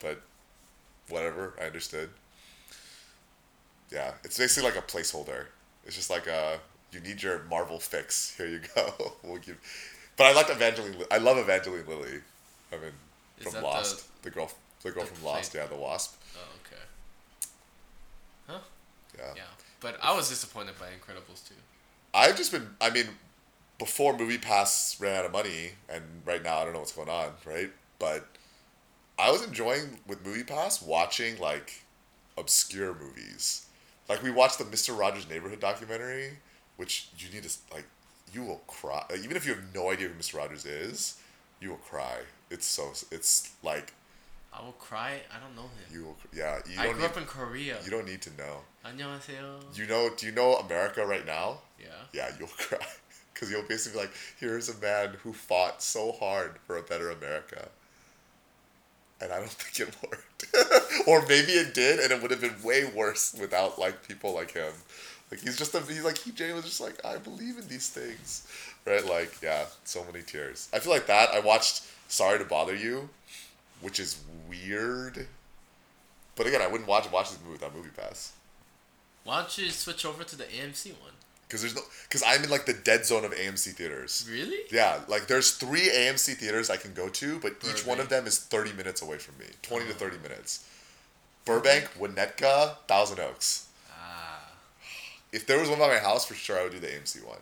Speaker 1: but whatever. I understood. Yeah, it's basically like a placeholder. It's just like a you need your Marvel fix. Here you go. we'll give. But I like Evangeline. Li- I love Evangeline Lilly. I mean,
Speaker 2: Is
Speaker 1: from Lost, the, girl, the girl
Speaker 2: the
Speaker 1: from Lost. Yeah, the Wasp.
Speaker 2: Oh okay. Huh?
Speaker 1: Yeah.
Speaker 2: Yeah, but I was disappointed by Incredibles too.
Speaker 1: I've just been. I mean, before Movie Pass ran out of money, and right now I don't know what's going on. Right. but I was enjoying with Movie Pass watching like obscure movies. Like we watched the Mister Rogers' Neighborhood documentary, which you need to like, you will cry. Like, even if you have no idea who Mister Rogers is, you will cry. It's so it's like
Speaker 2: I will cry. I don't know him.
Speaker 1: you will yeah. You
Speaker 2: I
Speaker 1: don't
Speaker 2: grew
Speaker 1: need,
Speaker 2: up in Korea.
Speaker 1: you don't need to know.
Speaker 2: 안녕하세요.
Speaker 1: You know? Do you know America right now?
Speaker 2: yeah.
Speaker 1: Yeah, you'll cry because you'll basically be like, here's a man who fought so hard for a better America, and I don't think it worked. or maybe it did, and it would have been way worse without like people like him. Like he's just a he's like he Jay was just like I believe in these things, right? Like yeah, so many tears. I feel like that. I watched Sorry to Bother You, which is weird, but again, I wouldn't watch watch this movie without Movie Pass.
Speaker 2: Why don't you switch over to the AMC one?
Speaker 1: Cause there's no, cause I'm in like the dead zone of AMC theaters.
Speaker 2: Really?
Speaker 1: Yeah, like there's three AMC theaters I can go to, but each one of them is 30 minutes away from me. 20 to
Speaker 2: Oh.
Speaker 1: 30 minutes. Burbank, Winnetka, Thousand Oaks.
Speaker 2: Ah.
Speaker 1: If there was one by my house, for sure I would do the AMC one.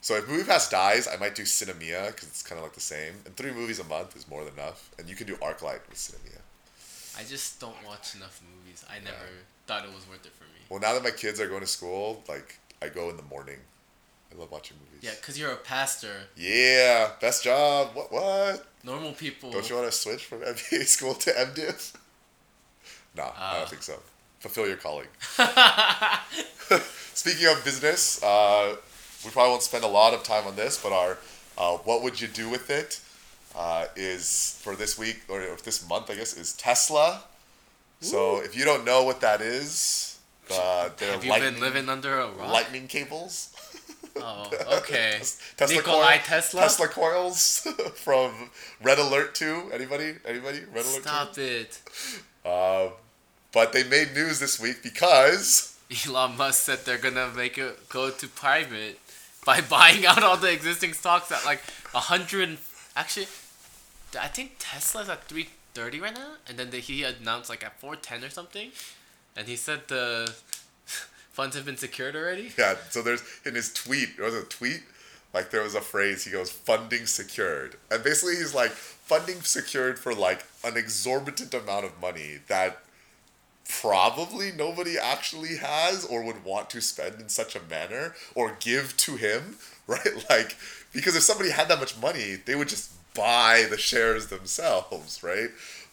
Speaker 1: So if Movie Pass dies, I might do Sinemia because it's kind of like the same. And three movies a month is more than enough. And you can do ArcLight with Sinemia.
Speaker 2: I just don't watch enough movies. I never thought it was worth it for me.
Speaker 1: Well, now that my kids are going to school, like I go in the morning. I love watching movies.
Speaker 2: Yeah, cause you're a pastor.
Speaker 1: Yeah, best job. What? What?
Speaker 2: Normal people.
Speaker 1: Don't you want to switch from MBA school to MDiv? No, I
Speaker 2: Ah.
Speaker 1: don't think so. Fulfill your calling. Speaking of business, uh, we probably won't spend a lot of time on this, but our uh, what would you do with it uh, is for this week or this month, I guess, is Tesla. So if you don't know what that is, uh, they're
Speaker 2: Have you been living under a rock?
Speaker 1: lightning cables.
Speaker 2: Oh, okay.
Speaker 1: Tesla
Speaker 2: Nikolai
Speaker 1: coil-
Speaker 2: Tesla?
Speaker 1: Tesla coils from Red Alert 2. Anybody? Anybody? Red Alert 2?
Speaker 2: Stop it.
Speaker 1: Uh, but they made news this week because
Speaker 2: Elon Musk said they're gonna make it go to private by buying out all the existing stocks at like a hundred. Actually, I think Tesla's at three thirty right now, and then the, he announced like at four ten or something, and he said the funds have been secured already.
Speaker 1: yeah, so there's in his tweet, there was a tweet, like there was a phrase, he goes, funding secured. And basically he's like, funding secured for like an exorbitant amount of money that probably nobody actually has or would want to spend in such a manner or give to him, right? Like, because if somebody had that much money, they would just buy the shares themselves, right?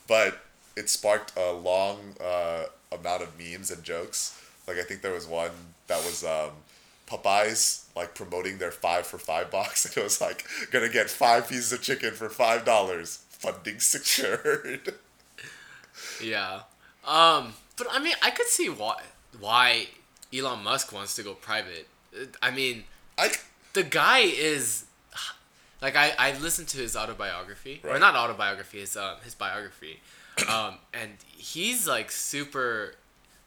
Speaker 1: But it sparked a long uh, amount of memes and jokes. Like, I think there was one that was um, Popeyes like promoting their five for five box, and it was like gonna get five pieces of chicken for five dollars, funding secured.
Speaker 2: Yeah. Um. But I mean, I could see why why Elon Musk wants to go private. I mean,
Speaker 1: I
Speaker 2: the guy is like I I listened to his autobiography or not autobiography his um his biography, um and he's like super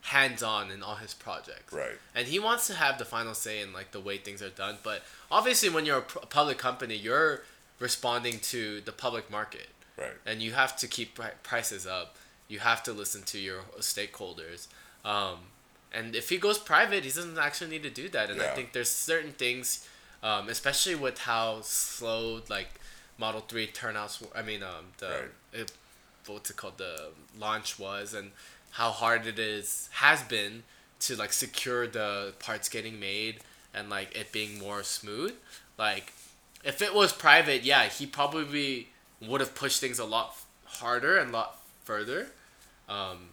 Speaker 2: hands on in all his projects.
Speaker 1: Right.
Speaker 2: And he wants to have the final say in like the way things are done, but obviously when you're a pr- public company, you're responding to the public market
Speaker 1: right.
Speaker 2: and you have to keep pri- prices up. You have to listen to your stakeholders. Um, and if he goes private, he doesn't actually need to do that. And I think there's certain things, um, especially with how slow like Model Three turnouts. I mean, um, the
Speaker 1: Right.
Speaker 2: it, what's it called? The launch was and how hard it is has been to like secure the parts getting made and like it being more smooth. Like if it was private, yeah, he probably would have pushed things a lot harder and a lot further um,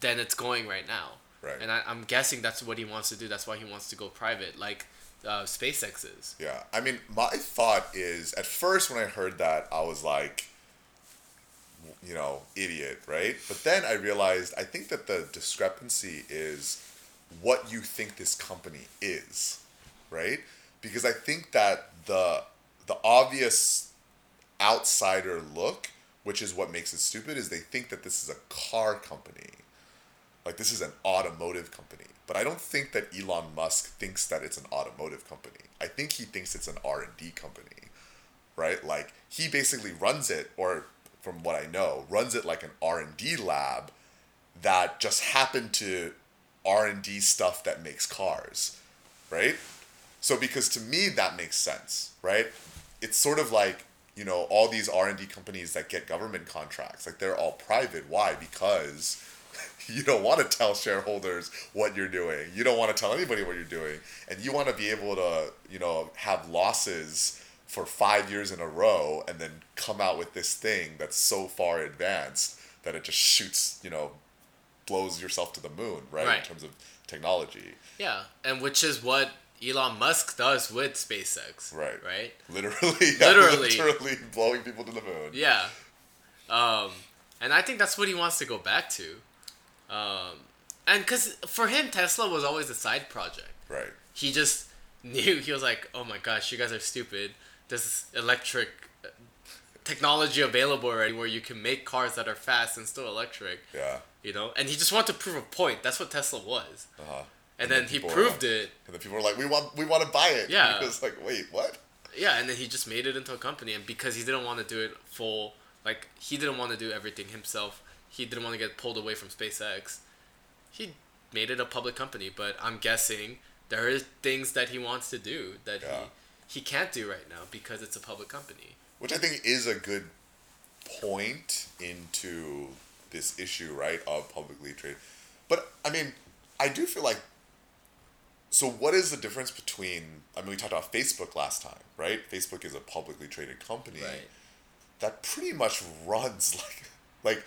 Speaker 2: than it's going right now.
Speaker 1: Right.
Speaker 2: And I, I'm guessing that's what he wants to do. That's why he wants to go private, like uh, SpaceX is.
Speaker 1: Yeah, I mean, my thought is at first when I heard that, I was like, you know, idiot, right? But then I realized I think that the discrepancy is what you think this company is, right? Because I think that the the obvious outsider look, which is what makes it stupid, is they think that this is a car company like this is an automotive company but i don't think that elon musk thinks that it's an automotive company i think he thinks it's an r&d company right like he basically runs it or from what i know runs it like an r&d lab that just happened to r&d stuff that makes cars right? So because to me that makes sense right? It's sort of like you know all these r&d companies that get government contracts like they're all private. Why? Because you don't want to tell shareholders what you're doing. You don't want to tell anybody what you're doing. And you want to be able to you know have losses for five years in a row and then come out with this thing that's so far advanced that it just shoots you know blows yourself to the moon right,
Speaker 2: Right.
Speaker 1: in terms of technology
Speaker 2: Yeah, and which is what Elon Musk does with SpaceX.
Speaker 1: Right.
Speaker 2: Right.
Speaker 1: literally yeah,
Speaker 2: Literally.
Speaker 1: literally blowing people to the moon
Speaker 2: Yeah. Um, and I think that's what he wants to go back to. Um, and because for him, Tesla was always a side project.
Speaker 1: right
Speaker 2: He just knew, he was like, oh my gosh, you guys are stupid. This electric uh, technology available already where you can make cars that are fast and still electric,
Speaker 1: yeah
Speaker 2: you know? And he just wanted to prove a point. That's what Tesla was.
Speaker 1: uh-huh
Speaker 2: And,
Speaker 1: And then
Speaker 2: then, he proved it.
Speaker 1: And then people were like, "We want, we want to buy it."
Speaker 2: Yeah.
Speaker 1: It was like, wait, what?
Speaker 2: Yeah, and then he just made it into a company, and because he didn't want to do it full, like he didn't want to do everything himself. He didn't want to get pulled away from SpaceX. He made it a public company, but I'm guessing there are things that he wants to do that
Speaker 1: Yeah.
Speaker 2: he he can't do right now because it's a public company.
Speaker 1: Which I think is a good point into this issue, right, of publicly traded. But I mean, I do feel like. So what is the difference between? I mean, we talked about Facebook last time, right? Facebook is a publicly traded company
Speaker 2: Right.
Speaker 1: that pretty much runs like, like,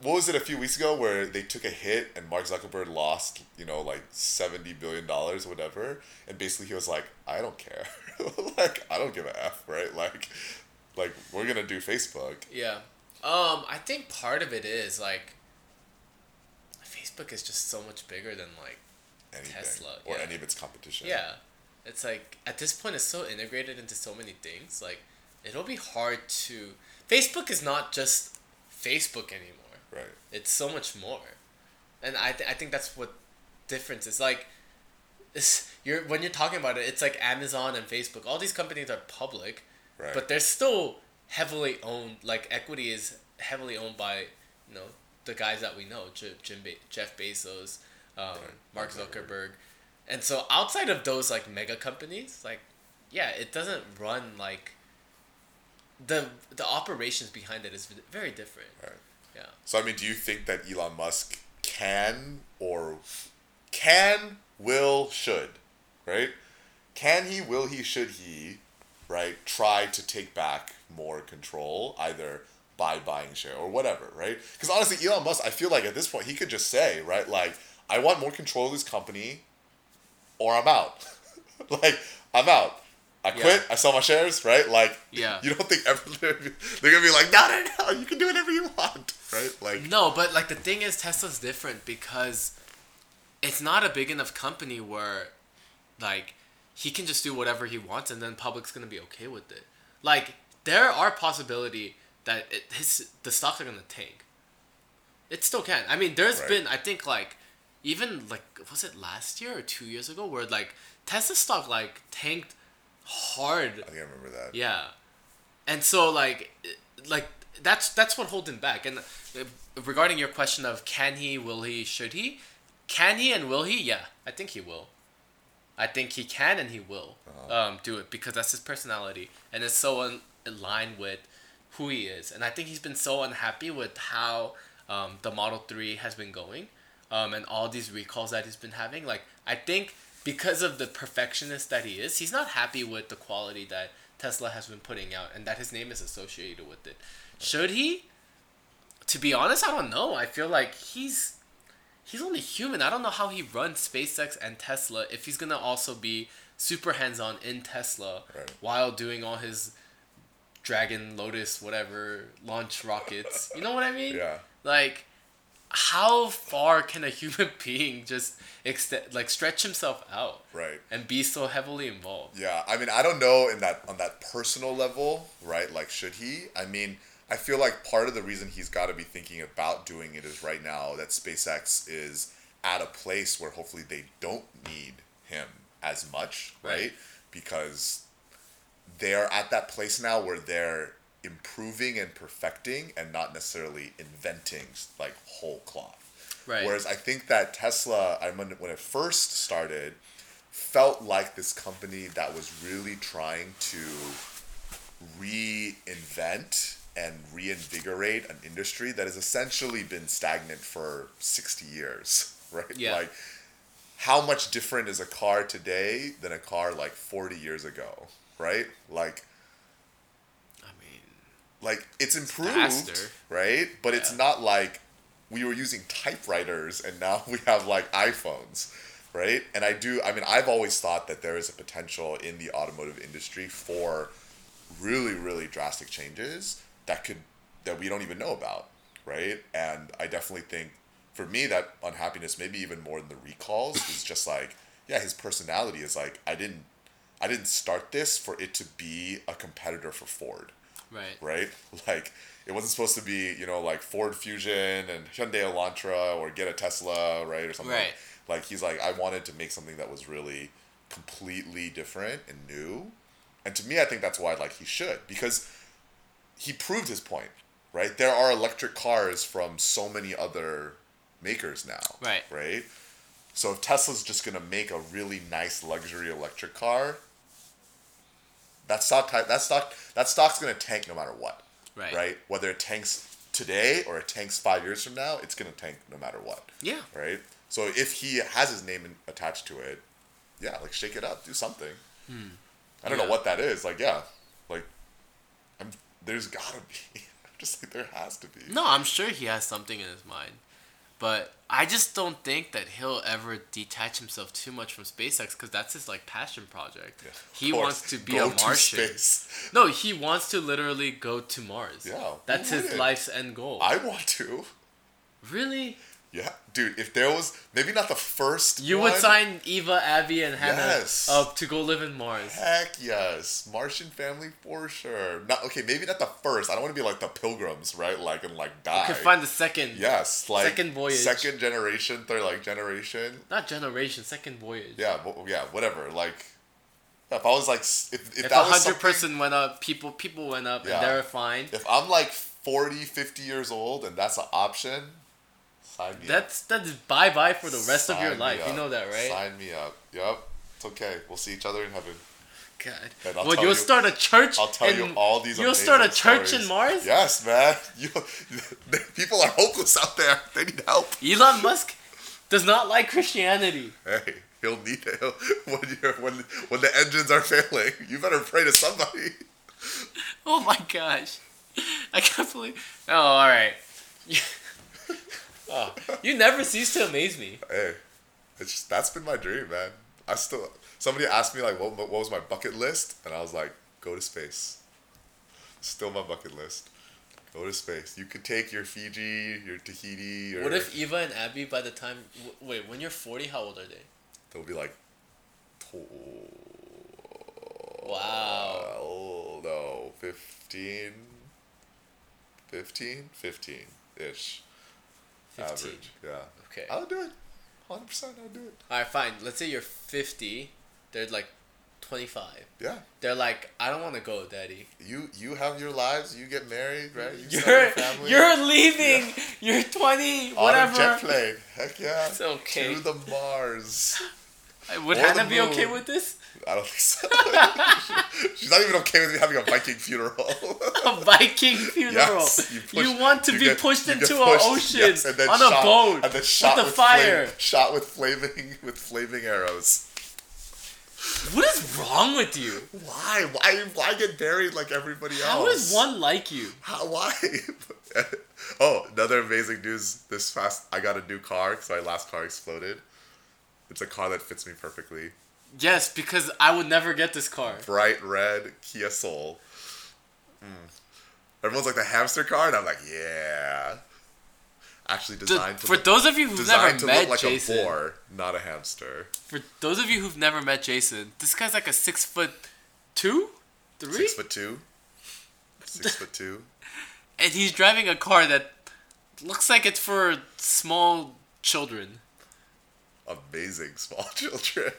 Speaker 1: what was it a few weeks ago where they took a hit and Mark Zuckerberg lost, you know, like seventy billion dollars whatever, and basically he was like, I don't care, like I don't give a f, right? Like, like we're gonna do Facebook.
Speaker 2: Yeah. Um, I think part of it is like Facebook is just so much bigger than like
Speaker 1: anything
Speaker 2: Tesla,
Speaker 1: or
Speaker 2: yeah.
Speaker 1: any of its competition.
Speaker 2: Yeah. It's like at this point it's so integrated into so many things. Like it'll be hard to Facebook is not just Facebook anymore.
Speaker 1: Right.
Speaker 2: It's so much more. And I th- I think that's what difference is like it's, you're when you're talking about it it's like Amazon and Facebook. All these companies are public,
Speaker 1: Right.
Speaker 2: but they're still heavily owned like equity is heavily owned by, you know, the guys that we know, Jim Be- Jeff Bezos, um,
Speaker 1: Right.
Speaker 2: Mark.
Speaker 1: Zuckerberg.
Speaker 2: And so outside of those like mega companies, like yeah, it doesn't run like the the operations behind it is very different.
Speaker 1: Right.
Speaker 2: Yeah.
Speaker 1: So I mean, do you think that Elon Musk can or can, will, should, right? Can he, will he, should he, right? Try to take back more control, either by buying share or whatever, right? Because honestly, Elon Musk, I feel like at this point he could just say, right, like I want more control of this company, or I'm out. like I'm out. I quit.
Speaker 2: Yeah.
Speaker 1: I sell my shares, right? Like,
Speaker 2: Yeah.
Speaker 1: you don't think ever they're gonna be like, no, no, no, you can do whatever you want, right? Like,
Speaker 2: No, but like the thing is, Tesla's different because it's not a big enough company where, like, he can just do whatever he wants and then public's gonna be okay with it. Like, there are possibility that it, his the stocks are gonna tank. It still can. I mean, there's
Speaker 1: Right.
Speaker 2: been I think like, even like was it last year or two years ago where like Tesla stock like tanked hard
Speaker 1: I think I remember that.
Speaker 2: yeah, and so like, like that's that's what holding back. And uh, regarding your question of can he, will he, should he, can he and will he? Yeah, I think he will. I think he can and he will
Speaker 1: Uh-huh.
Speaker 2: um, do it because that's his personality and it's so in, in line with who he is. And I think he's been so unhappy with how um, the Model Three has been going, um, and all these recalls that he's been having. Like I think because of the perfectionist that he is, he's not happy with the quality that Tesla has been putting out and that his name is associated with it. Should he? To be honest, I don't know. I feel like he's he's only human. I don't know how he runs SpaceX and Tesla if he's gonna also be super hands on in Tesla
Speaker 1: Right.
Speaker 2: while doing all his Dragon, Lotus, whatever launch rockets. You know what I mean?
Speaker 1: Yeah.
Speaker 2: Like, how far can a human being just extend, like stretch himself out
Speaker 1: Right.
Speaker 2: and be so heavily involved?
Speaker 1: Yeah. I mean, I don't know in that on that personal level, right? Like, should he? I mean, I feel like part of the reason he's got to be thinking about doing it is right now that SpaceX is at a place where hopefully they don't need him as much, right?
Speaker 2: Right.
Speaker 1: Because they're at that place now where they're improving and perfecting and not necessarily inventing like whole cloth.
Speaker 2: Right.
Speaker 1: Whereas I think that Tesla, I when when it first started, felt like this company that was really trying to reinvent and reinvigorate an industry that has essentially been stagnant for 60 years, right?
Speaker 2: Yeah.
Speaker 1: Like, how much different is a car today than a car like 40 years ago, right? Like,
Speaker 2: I mean,
Speaker 1: like it's improved,
Speaker 2: faster.
Speaker 1: right? But it's not like we were using typewriters and now we have like iPhones, right? And I do, I mean, I've always thought that there is a potential in the automotive industry for really, really drastic changes that could, that we don't even know about, right? And I definitely think for me, that unhappiness, maybe even more than the recalls, is just like, yeah, his personality is like, I didn't, I didn't start this for it to be a competitor for Ford
Speaker 2: right.
Speaker 1: right? Like it wasn't supposed to be, you know, like Ford Fusion and Hyundai Elantra or get a Tesla, right, or something.
Speaker 2: Right.
Speaker 1: Like he's like, I wanted to make something that was really completely different and new, and to me, I think that's why like he should because he proved his point, right? There are electric cars from so many other makers now,
Speaker 2: Right.
Speaker 1: Right. So if Tesla's just gonna make a really nice luxury electric car, that stock type that stock that stock's gonna tank no matter what
Speaker 2: Right.
Speaker 1: right? Whether it tanks today or it tanks five years from now, it's gonna tank no matter what,
Speaker 2: Yeah.
Speaker 1: right? So if he has his name in, attached to it, yeah, like shake it up, do something. Hmm. I don't know what that is. Like, yeah, like, there's gotta be. I'm just like there has to be.
Speaker 2: No, I'm sure he has something in his mind. But I just don't think that he'll ever detach himself too much from SpaceX because that's his like passion project.
Speaker 1: Yeah,
Speaker 2: he
Speaker 1: course.
Speaker 2: wants to be
Speaker 1: Go
Speaker 2: a Martian.
Speaker 1: space.
Speaker 2: No, he wants to literally go to Mars.
Speaker 1: Yeah,
Speaker 2: That's his
Speaker 1: wouldn't?
Speaker 2: life's end goal.
Speaker 1: I want to.
Speaker 2: really?
Speaker 1: Yeah, dude. If there was maybe not the first,
Speaker 2: You
Speaker 1: one,
Speaker 2: would sign Eva, Abby, and Hannah
Speaker 1: Yes.
Speaker 2: up to go live in Mars.
Speaker 1: Heck yes, Martian family for sure. Not okay, maybe not the first. I don't want to be like the pilgrims, right? Like and like die.
Speaker 2: You could find the second.
Speaker 1: yes, like
Speaker 2: second voyage.
Speaker 1: second generation, third like generation.
Speaker 2: Not generation, second voyage.
Speaker 1: Yeah, yeah, whatever. Like, if I was like, if if,
Speaker 2: If a
Speaker 1: that was
Speaker 2: hundred person went up, people people went up
Speaker 1: Yeah.
Speaker 2: and they were fine.
Speaker 1: if I'm like 40, 50 years old and that's an option, sign me up.
Speaker 2: That's that's bye bye for the rest of your
Speaker 1: Sign
Speaker 2: life. You know that, right?
Speaker 1: Sign me up. Yep, it's okay. We'll see each other in heaven.
Speaker 2: God. Well, you'll
Speaker 1: you-
Speaker 2: start a church.
Speaker 1: I'll tell
Speaker 2: in,
Speaker 1: you all these.
Speaker 2: You'll start a church
Speaker 1: stories.
Speaker 2: in Mars.
Speaker 1: Yes, man. You, people are hopeless out there. They need help.
Speaker 2: Elon Musk does not like Christianity.
Speaker 1: Hey, he'll need it he'll, when you're when when the engines are failing. You better pray to somebody.
Speaker 2: Oh my gosh, I can't believe. Oh, all right. Oh, you never cease to amaze me.
Speaker 1: Hey, it's just, that's been my dream, man. I still somebody asked me like what what was my bucket list, and I was like, go to space. Still my bucket list. Go to space. You could take your Fiji, your Tahiti, or
Speaker 2: What if Eva and Abby, by the time w- wait, when you're forty, how old are they?
Speaker 1: they'll be like,
Speaker 2: Wow.
Speaker 1: oh no, 15, 15, 15 ish.
Speaker 2: 15.
Speaker 1: Average, yeah.
Speaker 2: Okay.
Speaker 1: I'll do it. 100% I'll do it.
Speaker 2: All right, fine. Let's say you're fifty. They're like twenty-five.
Speaker 1: Yeah.
Speaker 2: They're like, I don't want to go, Daddy.
Speaker 1: You you have your lives, you get married, right? You
Speaker 2: you're
Speaker 1: your family.
Speaker 2: you're leaving. You're twenty.
Speaker 1: On
Speaker 2: Whatever.
Speaker 1: a jet plane. Heck yeah.
Speaker 2: It's okay.
Speaker 1: To the Mars.
Speaker 2: I would
Speaker 1: Or
Speaker 2: Hannah be okay with this?
Speaker 1: I don't think so. She's not even okay with me having a Viking funeral.
Speaker 2: A Viking funeral.
Speaker 1: Yes,
Speaker 2: you,
Speaker 1: push-
Speaker 2: want to
Speaker 1: you
Speaker 2: be
Speaker 1: get-
Speaker 2: pushed into
Speaker 1: pushed,
Speaker 2: an ocean
Speaker 1: yes, and then
Speaker 2: on
Speaker 1: shot-
Speaker 2: a boat
Speaker 1: and then shot
Speaker 2: with
Speaker 1: with
Speaker 2: fire.
Speaker 1: flame- shot with flaming with flaming arrows.
Speaker 2: What is wrong with you?
Speaker 1: Why? Why? Why get buried like everybody else?
Speaker 2: How is one like you?
Speaker 1: How? Why? oh, another amazing news. This fast, I got a new car because my last car exploded. It's a car that fits me perfectly.
Speaker 2: Yes, because I would never get this car.
Speaker 1: Bright red Kia Soul. Mm. Everyone's like the hamster car, and I'm like, yeah. Actually
Speaker 2: The-
Speaker 1: designed to
Speaker 2: for
Speaker 1: look,
Speaker 2: those of you who've
Speaker 1: designed
Speaker 2: never
Speaker 1: to
Speaker 2: met
Speaker 1: look like
Speaker 2: Jason,
Speaker 1: a boar, not a hamster.
Speaker 2: for those of you who've never met Jason, this guy's like a six foot two, three.
Speaker 1: Six foot two. Six foot two.
Speaker 2: and he's driving a car that looks like it's for small children.
Speaker 1: Amazing small children.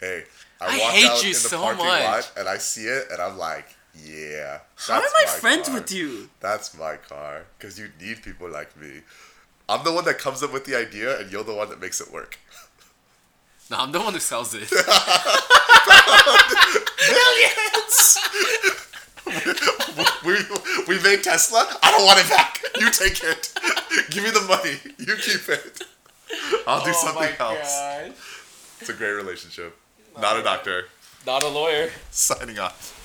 Speaker 1: Hey, I,
Speaker 2: I
Speaker 1: walk
Speaker 2: hate
Speaker 1: out
Speaker 2: you
Speaker 1: in the
Speaker 2: so
Speaker 1: parking
Speaker 2: much.
Speaker 1: lot and I see it and I'm like, yeah.
Speaker 2: How am I friends
Speaker 1: car.
Speaker 2: with you?
Speaker 1: That's my car. Because you need people like me. I'm the one that comes up with the idea and you're the one that makes it work.
Speaker 2: No, I'm the one who sells it. Millions!
Speaker 1: we, we made Tesla. I don't want it back. You take it. Give me the money. You keep it. I'll do
Speaker 2: oh
Speaker 1: something else. It's a great relationship. Not a doctor.
Speaker 2: Not a lawyer.
Speaker 1: Signing off.